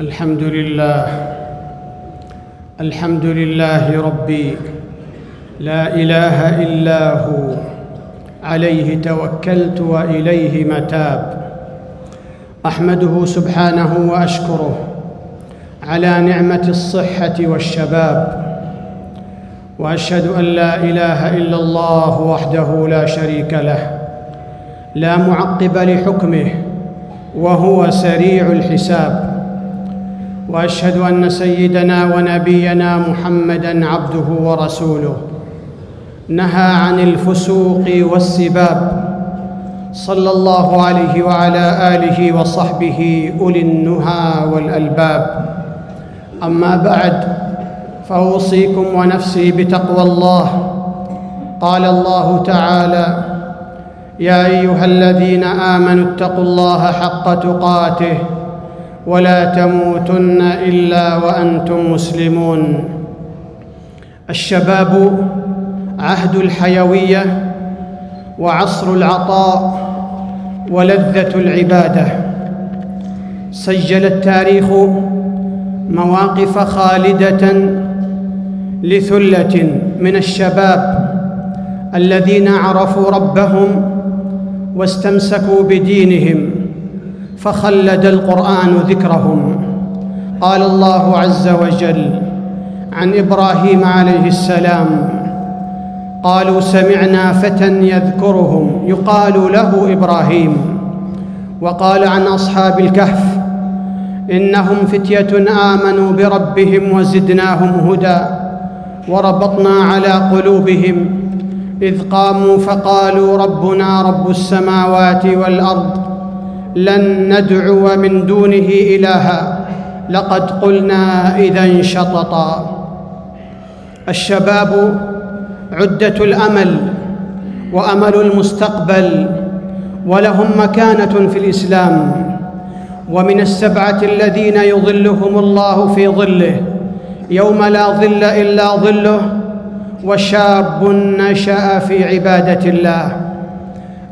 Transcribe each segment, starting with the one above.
الحمد لله. الحمد لله ربي. لا إله إلا هو. عليه توكلت وإليه متاب. أحمده سبحانه وأشكره على نعمة الصحة والشباب. وأشهد أن لا إله إلا الله وحده لا شريك له. لا معقب لحكمه. وهو سريع الحساب. وأشهد أن سيدنا ونبينا محمدا عبده ورسوله. نهى عن الفسوق والسباب. صلى الله عليه وعلى آله وصحبه أولي النهى والألباب. أما بعد فأوصيكم ونفسي بتقوى الله. قال الله تعالى يا أيها الذين آمنوا اتقوا الله حق تقاته ولا تموتن إلا وأنتم مسلمون. الشباب عهد الحيوية وعصر العطاء ولذة العبادة. سجل التاريخ مواقف خالدة لثلة من الشباب الذين عرفوا ربهم واستمسكوا بدينهم. فخلد القرآن ذكرهم. قال الله عز وجل عن إبراهيم عليه السلام قالوا سمعنا فتى يذكرهم يقال له إبراهيم. وقال عن أصحاب الكهف إنهم فتية آمنوا بربهم وزدناهم هدى وربطنا على قلوبهم إذ قاموا فقالوا ربنا رب السماوات والأرض لن ندعو من دونه إلها. لقد قلنا إذا شططا الشباب عدة الأمل وأمل المستقبل ولهم مكانة في الإسلام. ومن السبعة الذين يظلهم الله في ظله يوم لا ظل إلا ظله وشاب نشأ في عبادة الله.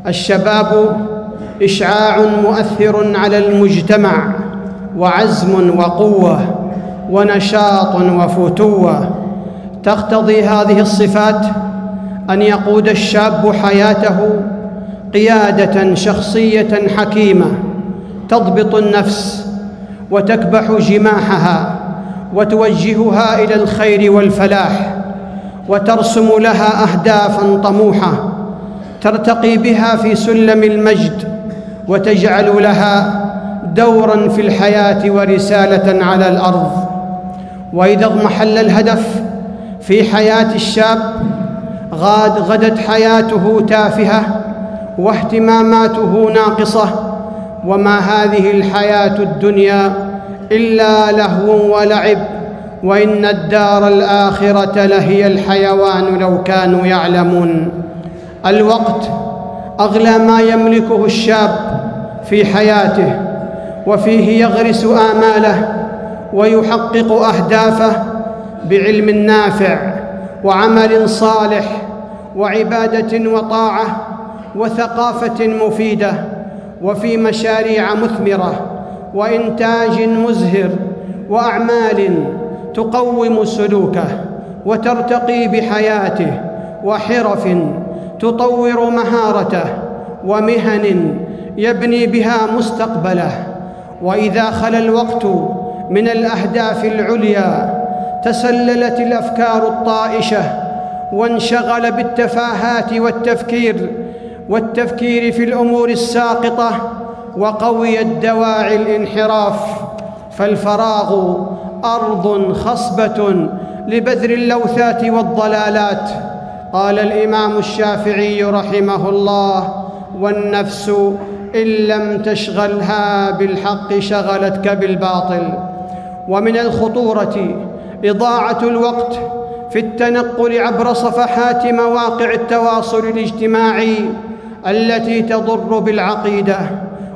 الشباب إشعاع مؤثر على المجتمع وعزم وقوة ونشاط وفتوة. تقتضي هذه الصفات أن يقود الشاب حياته قيادة شخصية حكيمة تضبط النفس وتكبح جماحها وتوجهها إلى الخير والفلاح وترسم لها اهدافا طموحة ترتقي بها في سلم المجد وتجعل لها دورا في الحياة ورسالة على الأرض. وإذا اضمحل الهدف في حياة الشاب غاد غدت حياته تافهة واهتماماته ناقصة. وما هذه الحياة الدنيا إلا لهو ولعب وإن الدار الآخرة لهي الحيوان لو كانوا يعلمون. الوقت أغلى ما يملكه الشاب في حياته وفيه يغرس آماله ويحقق أهدافه بعلم نافع وعمل صالح وعبادة وطاعة وثقافة مفيدة وفي مشاريع مثمرة وانتاج مزهر وأعمال تقوم سلوكه وترتقي بحياته وحرف تطور مهارته ومهن يبني بها مستقبله. وإذا خلا الوقت من الأهداف العليا تسللت الأفكار الطائشة وانشغل بالتفاهات والتفكير والتفكير في الأمور الساقطة وقويت دواعي الانحراف. فالفراغ أرض خصبة لبذر اللوثات والضلالات. قال الإمام الشافعي رحمه الله والنفس إن لم تشغلها بالحق شغلتك بالباطل. ومن الخطورة إضاعة الوقت في التنقل عبر صفحات مواقع التواصل الاجتماعي التي تضر بالعقيدة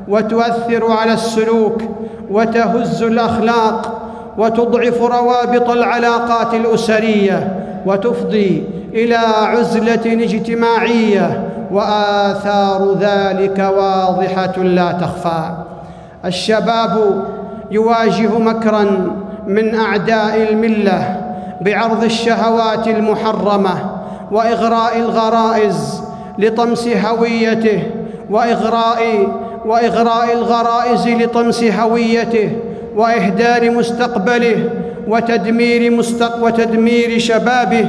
وتؤثر على السلوك وتهز الأخلاق وتضعف روابط العلاقات الأسرية وتفضي إلى عزلة اجتماعية وآثار ذلك واضحة لا تخفى. الشباب يواجه مكرا من أعداء الملة بعرض الشهوات المحرمة وإغراء الغرائز لطمس هويته وإغراء وإغراء الغرائز لطمس هويته وإهدار مستقبله وتدمير, مستق وتدمير شبابه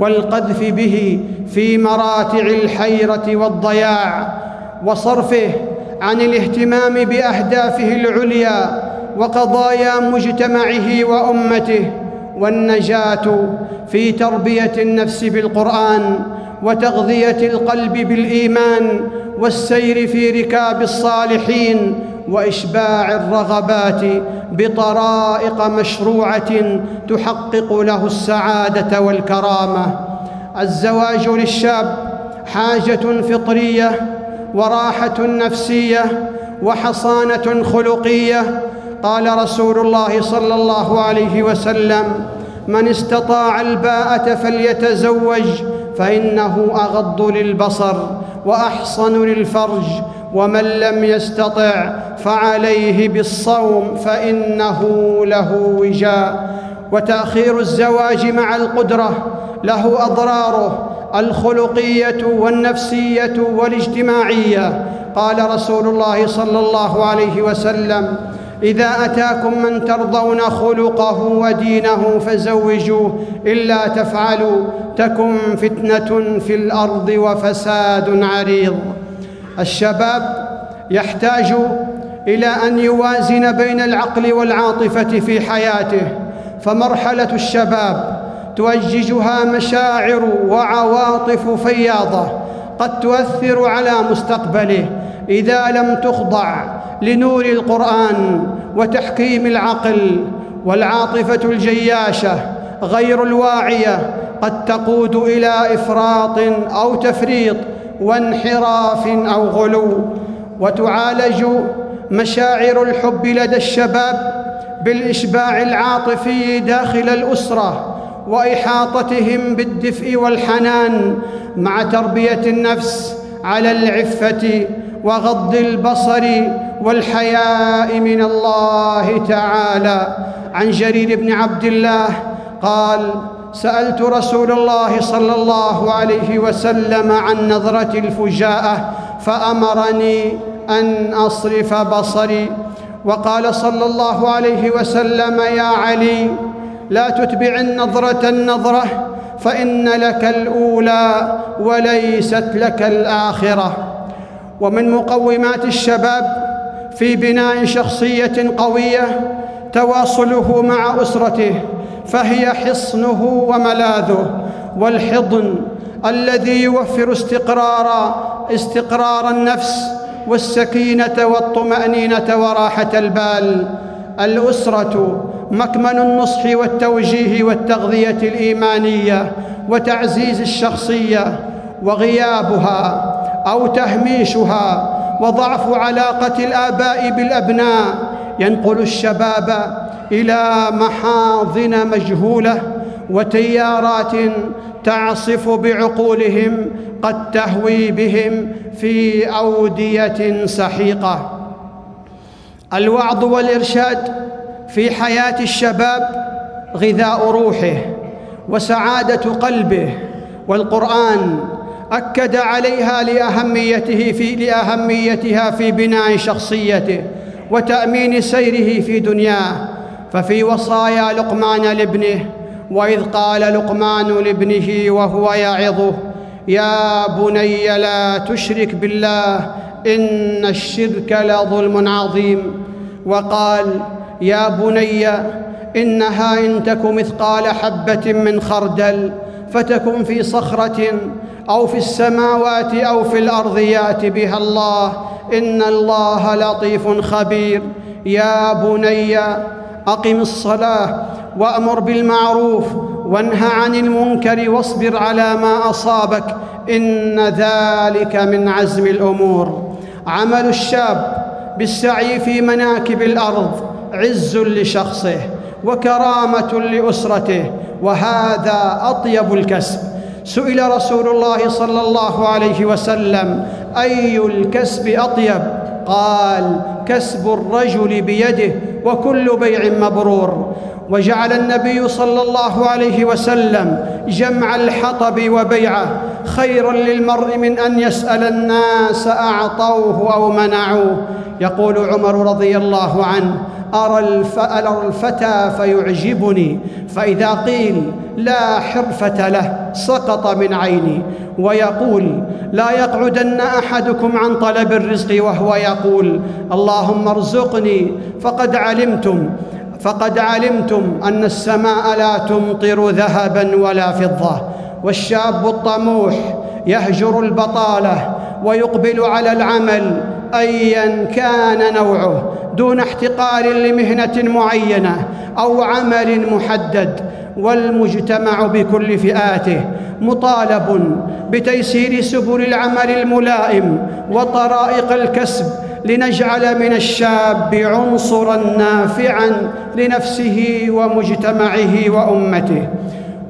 والقذف به في مراتع الحيرة والضياع وصرفه عن الاهتمام بأهدافه العليا وقضايا مجتمعه وأمته والنجاة في تربية النفس بالقرآن وتغذية القلب بالإيمان والسير في ركاب الصالحين وإشباع الرغبات بطرائق مشروعة تحقق له السعادة والكرامة. الزواج للشاب حاجة فطرية وراحة نفسية وحصانة خلقية. قال رسول الله صلى الله عليه وسلم من استطاع الباءة فليتزوج فإنه أغض للبصر وأحصن للفرج ومن لم يستطع فعليه بالصوم فإنه له وجاء. وتأخير الزواج مع القدرة له أضراره الخلقية والنفسية والاجتماعية. قال رسول الله صلى الله عليه وسلم إذا أتاكم من ترضون خلقه ودينه فزوجوه إلا تفعلوا تكن فتنة في الأرض وفساد عريض. الشباب يحتاج إلى أن يوازن بين العقل والعاطفة في حياته. فمرحلة الشباب توججها مشاعر وعواطف فياضة قد تؤثر على مستقبله إذا لم تخضع لنور القرآن وتحكيم العقل. والعاطفة الجياشة غير الواعية قد تقود إلى إفراط أو تفريط وانحراف أو غلو وتعالج مشاعر الحب لدى الشباب بالإشباع العاطفي داخل الأسرة وإحاطتهم بالدفء والحنان مع تربية النفس على العفة وغض البصر والحياء من الله تعالى. عن جرير بن عبد الله قال سألت رسول الله صلى الله عليه وسلم عن نظرة الفجاءة فأمرني أن أصرف بصري. وقال صلى الله عليه وسلم يا علي لا تتبع النظرة النظرة فإن لك الأولى وليست لك الآخرة. ومن مقومات الشباب في بناء شخصية قوية تواصله مع أسرته فهي حصنه وملاذه والحضن الذي يوفر استقرار استقرار النفس والسكينة والطمأنينة وراحة البال. الأسرة مكمن النصح والتوجيه والتغذية الإيمانية وتعزيز الشخصية وغيابها أو تهميشها وضعف علاقة الآباء بالأبناء ينقل الشباب إلى محاضن مجهولة وتيارات تعصف بعقولهم قد تهوي بهم في أودية سحيقة. الوعظ والإرشاد في حياة الشباب غذاء روحه وسعادة قلبه والقرآن أكد عليها لأهميته في لأهميتها في بناء شخصيته. وتأمين سيره في دنياه. ففي وصايا لقمان لابنه وإذ قال لقمان لابنه وهو يعظه يا بني لا تشرك بالله إن الشرك لظلم عظيم. وقال يا بني إنها إن تك مثقال حبة من خردل فتكن في صخرة أو في السماوات أو في الأرض يات بها الله إن الله لطيف خبير. يا بني أقم الصلاة وأمر بالمعروف وانه عن المنكر واصبر على ما أصابك إن ذلك من عزم الأمور. عمل الشاب بالسعي في مناكب الأرض عز لشخصه وكرامة لأسرته وهذا أطيب الكسب. سئل رسول الله صلى الله عليه وسلم أي الكسب أطيب؟ قال كسب الرجل بيده وكل بيع مبرور. وجعل النبي صلى الله عليه وسلم جمع الحطب وبيعه خيرا للمرء من أن يسأل الناس أعطوه أو منعوه. يقول عمر رضي الله عنه أرى الفتى فيعجبني فإذا قيل لا حرفة له سقط من عيني. ويقول لا يقعدن أحدكم عن طلب الرزق وهو يقول اللهم ارزقني فقد علمتم. فقد علمتم أن السماء لا تمطر ذهبا ولا فضة والشاب الطموح يهجر البطالة ويقبل على العمل أيا كان نوعه دون احتقار لمهنة معينة أو عمل محدد والمجتمع بكل فئاته مطالب بتيسير سبل العمل الملائم وطرائق الكسب لنجعل من الشاب عنصرا نافعا لنفسه ومجتمعه وأمته.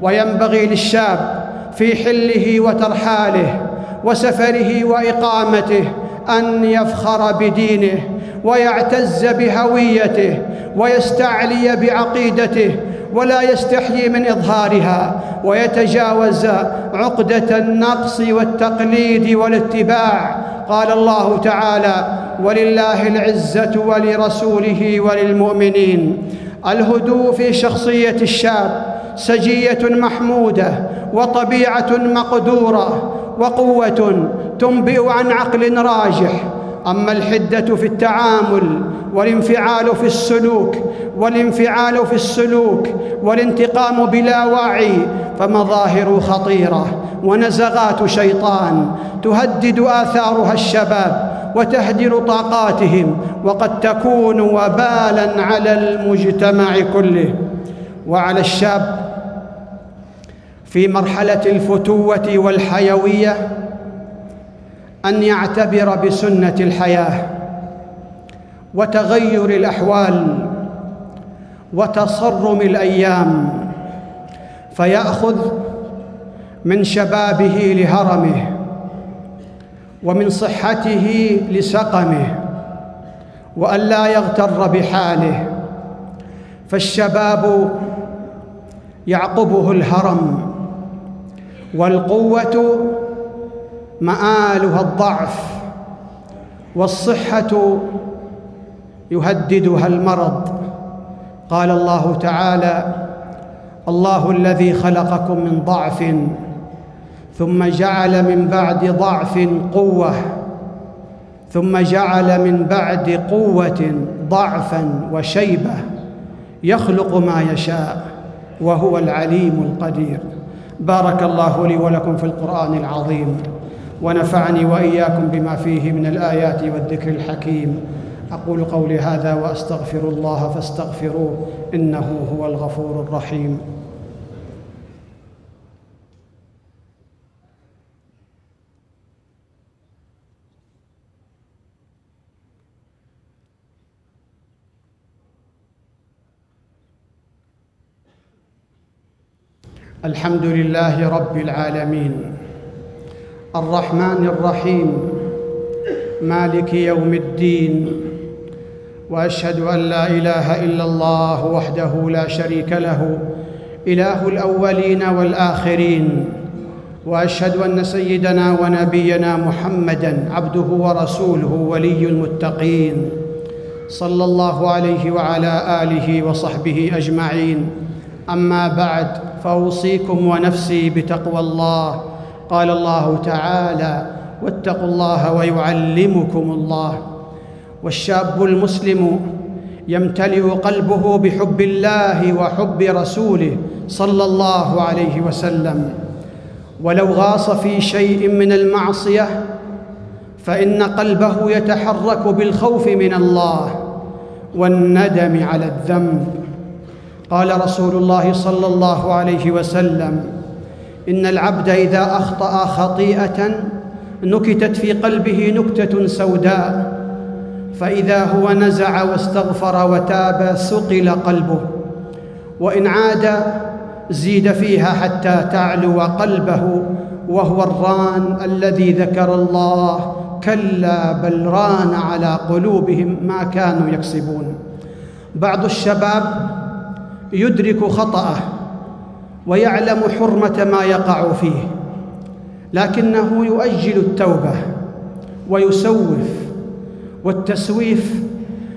وينبغي للشاب في حله وترحاله وسفره وإقامته أن يفخر بدينه ويعتز بهويته ويستعلي بعقيدته ولا يستحيي من إظهارها ويتجاوز عقدة النقص والتقليد والاتباع. قال الله تعالى ولله العزة ولرسوله وللمؤمنين. الهدوء في شخصية الشاب سجية محمودة وطبيعة مقدورة وقوة تنبئ عن عقل راجح. أما الحدة في التعامل والانفعال في السلوك والانفعال في السلوك والانتقام بلا وعي فمظاهر خطيرة ونزغات شيطان تهدد آثارها الشباب وتهدر طاقاتهم وقد تكون وبالا على المجتمع كله. وعلى الشاب في مرحلة الفتوة والحيوية أن يعتبر بسنة الحياة وتغير الأحوال وتصرم الأيام فيأخذ من شبابه لهرمه ومن صحته لسقمه وأن لا يغتر بحاله فالشباب يعقبه الهرم والقوة مآلها الضعف والصحة يهددها المرض. قال الله تعالى الله الذي خلقكم من ضعف ثم جعل من بعد ضعف قوة ثم جعل من بعد قوة ضعفا وشيبة يخلق ما يشاء وهو العليم القدير. بارك الله لي ولكم في القرآن العظيم. ونفعني وإياكم بما فيه من الآيات والذكر الحكيم. أقول قولي هذا وأستغفر الله فاستغفروه إنه هو الغفور الرحيم. الحمد لله رب العالمين. الرحمن الرحيم مالك يوم الدين وأشهد أن لا إله إلا الله وحده لا شريك له إله الأولين والآخرين وأشهد أن سيدنا ونبينا محمدا عبده ورسوله ولي المتقين صلى الله عليه وعلى آله وصحبه أجمعين. أما بعد فأوصيكم ونفسي بتقوى الله. قال الله تعالى واتقوا الله ويعلمكم الله. والشاب المسلم يمتلئ قلبه بحب الله وحب رسوله صلى الله عليه وسلم. ولو غاص في شيء من المعصية فإن قلبه يتحرك بالخوف من الله والندم على الذنب. قال رسول الله صلى الله عليه وسلم إن العبد إذا أخطأ خطيئة نكتت في قلبه نكتة سوداء فإذا هو نزع واستغفر وتاب سقل قلبه وإن عاد زيد فيها حتى تعلو قلبه وهو الران الذي ذكر الله كلا بل ران على قلوبهم ما كانوا يكسبون. بعض الشباب يدرك خطأه ويعلم حرمة ما يقع فيه لكنه يؤجل التوبة ويسوف والتسويف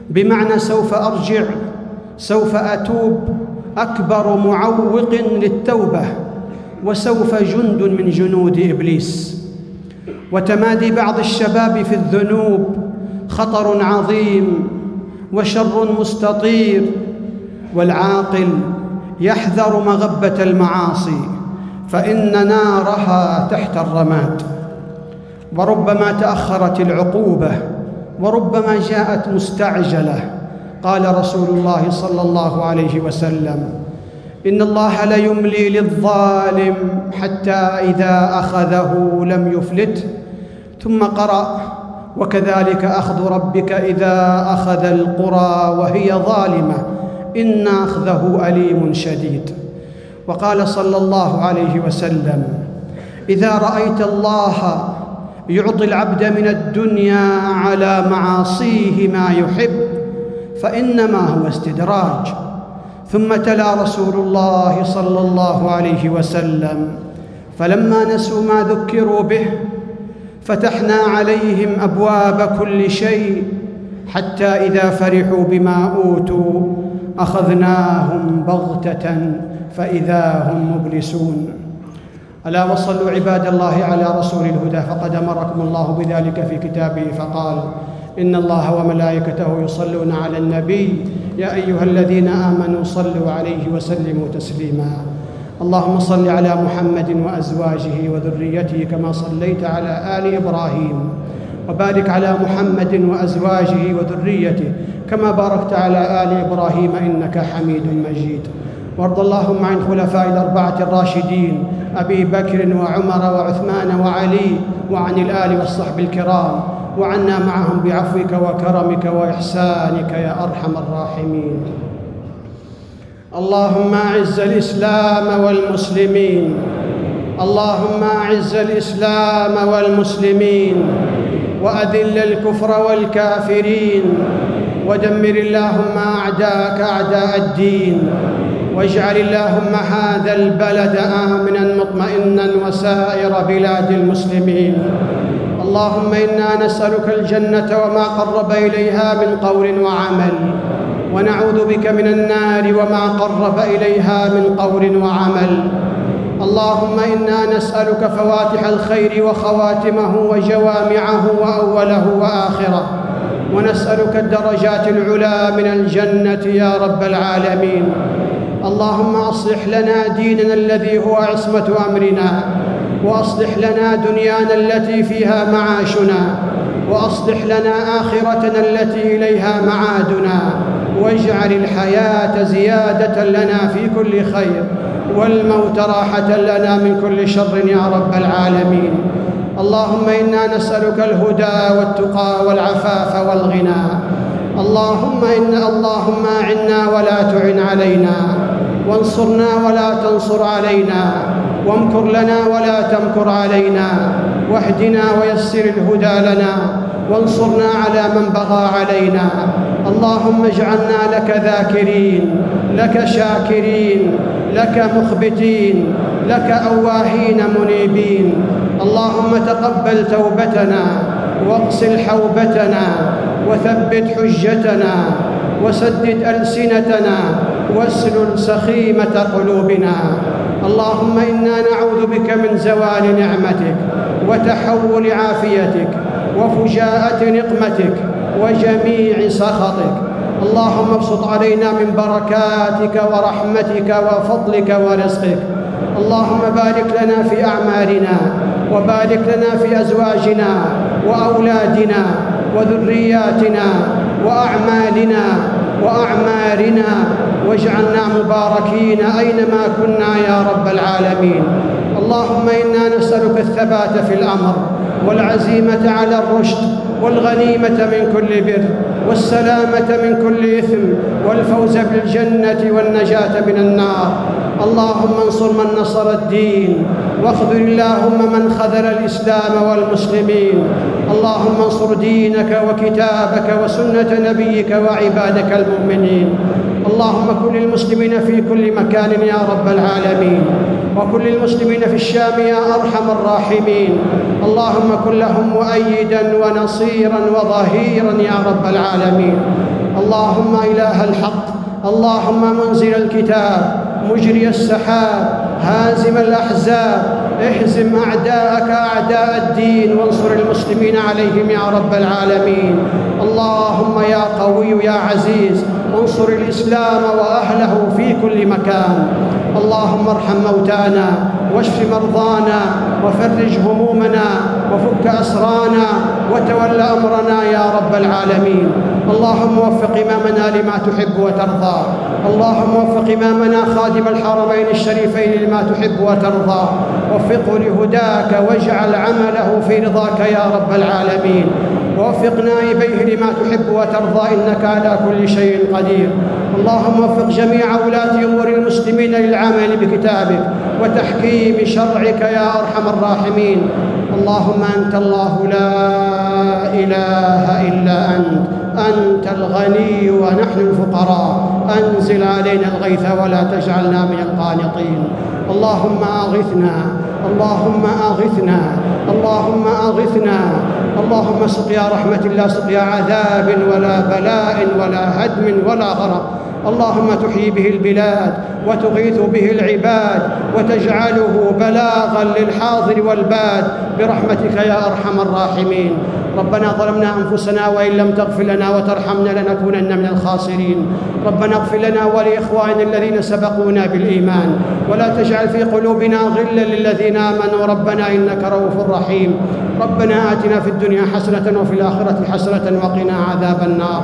بمعنى سوف أرجع سوف أتوب أكبر معوق للتوبة وسوف جند من جنود إبليس. وتمادي بعض الشباب في الذنوب خطر عظيم وشر مستطير والعاقل يحذر مغبة المعاصي فإن نارها تحت الرماد. وربما تأخرت العقوبة وربما جاءت مستعجلة. قال رسول الله صلى الله عليه وسلم إن الله ليملي للظالم حتى إذا أخذه لم يفلته ثم قرأ وكذلك أخذ ربك إذا أخذ القرى وهي ظالمة. إن أخذه أليم شديد وقال صلى الله عليه وسلم إذا رأيت الله يعطي العبد من الدنيا على معاصيه ما يحب فإنما هو استدراج. ثم تلا رسول الله صلى الله عليه وسلم فلما نسوا ما ذكروا به فتحنا عليهم أبواب كل شيء حتى إذا فرحوا بما أوتوا أخذناهم بغتة فإذا هم مبلسون. ألا وصلوا عباد الله على رسول الهدى فقد أمركم الله بذلك في كتابه فقال إن الله وملائكته يصلون على النبي. يا أيها الذين آمنوا صلوا عليه وسلموا تسليما. اللهم صل على محمد وأزواجه وذريته كما صليت على آل إبراهيم. وبارك على محمد وأزواجه وذريته كما باركت على آل إبراهيم إنك حميد مجيد. وارض اللهم عن الخلفاء الأربعة الراشدين أبي بكر وعمر وعثمان وعلي وعن الآل والصحب الكرام وعنا معهم بعفوك وكرمك وإحسانك يا أرحم الراحمين. اللهم أعز الإسلام والمسلمين. اللهم أعز الإسلام والمسلمين. وأذل الكفر والكافرين. ودمر اللهم أعداءك أعداء الدين واجعل اللهم هذا البلد امنا مطمئنا وسائر بلاد المسلمين. اللهم إنا نسألك الجنة وما قرب إليها من قول وعمل ونعوذ بك من النار وما قرب إليها من قول وعمل. اللهم إنا نسألك فواتح الخير وخواتمه وجوامعه وأوله وآخره. ونسألك الدرجات العلى من الجنة يا رب العالمين. اللهم أصلح لنا ديننا الذي هو عصمة أمرنا وأصلح لنا دنيانا التي فيها معاشنا وأصلح لنا آخرتنا التي إليها معادنا واجعل الحياة زيادة لنا في كل خير والموت راحة لنا من كل شر يا رب العالمين. اللهم إنا نسألك الهدى والتقى والعفاف والغنى. اللهم ان اللهم أعنا ولا تعن علينا. وانصرنا ولا تنصر علينا. وامكر لنا ولا تمكر علينا. واهدنا ويسر الهدى لنا. وانصرنا على من بغى علينا. اللهم اجعلنا لك ذاكرين لك شاكرين لك مخبتين لك أواهين منيبين. اللهم تقبل توبتنا واغسل حوبتنا وثبت حجتنا وسدد ألسنتنا واسلل سخيمة قلوبنا. اللهم إنا نعوذ بك من زوال نعمتك وتحول عافيتك وفجاءة نقمتك وجميع سخطك. اللهم ابسط علينا من بركاتك ورحمتك وفضلك ورزقك. اللهم بارك لنا في أعمالنا. وبارك لنا في أزواجنا وأولادنا وذرياتنا وأعمالنا وأعمارنا واجعلنا مباركين أينما كنا يا رب العالمين. اللهم إنا نسألك الثبات في الأمر والعزيمة على الرشد والغنيمة من كل بر والسلامة من كل إثم والفوز بالجنة والنجاة من النار. اللهم انصر من نصر الدين واخذل اللهم من خذل الإسلام والمسلمين. اللهم انصر دينك وكتابك وسنة نبيك وعبادك المؤمنين. اللهم كن للمسلمين في كل مكان يا رب العالمين. وكل المسلمين في الشام يا أرحم الراحمين. اللهم كن لهم مؤيدا ونصيرا وظهيرا يا رب العالمين. اللهم إله الحق. اللهم منزل الكتاب. مجري السحاب هازم الأحزاب احزم أعداءك أعداء الدين وانصر المسلمين عليهم يا رب العالمين. اللهم يا قوي يا عزيز انصر الإسلام وأهله في كل مكان. اللهم ارحم موتانا واشف مرضانا وفرج همومنا وفك أسرانا وتول أمرنا يا رب العالمين. اللهم وفق إمامنا لما تحب وترضى. اللهم وفق إمامنا خادم الحرمين الشريفين لما تحب وترضى. وفقه لهداك واجعل عمله في رضاك يا رب العالمين. ووفق نائبيه لما تحب وترضى إنك على كل شيء قدير. اللهم وفق جميع ولاة أمور المسلمين للعمل بكتابك وتحكيم شرعك يا أرحم الراحمين. اللهم أنت الله لا إله إلا أنت. أنت الغني ونحن الفقراء. أنزل علينا الغيث ولا تجعلنا من القانطين. اللهم أغثنا اللهم أغثنا اللهم أغثنا. اللهم سقيا رحمة الله سقيا عذاب ولا بلاء ولا هدم ولا غرق. اللهم تحيي به البلاد وتغيث به العباد وتجعله بلاغا للحاضر والباد. برحمتك يا أرحم الراحمين. ربنا ظلمنا أنفسنا وإن لم تغفر لنا وترحمنا لنكونن من الخاسرين. ربنا اغفر لنا ولإخواننا الذين سبقونا بالإيمان. ولا تجعل في قلوبنا غلا للذين آمنوا. ربنا إنك رؤوف رحيم. ربنا آتنا في الدنيا حسنة وفي الآخرة حسنة وقنا عذاب النار.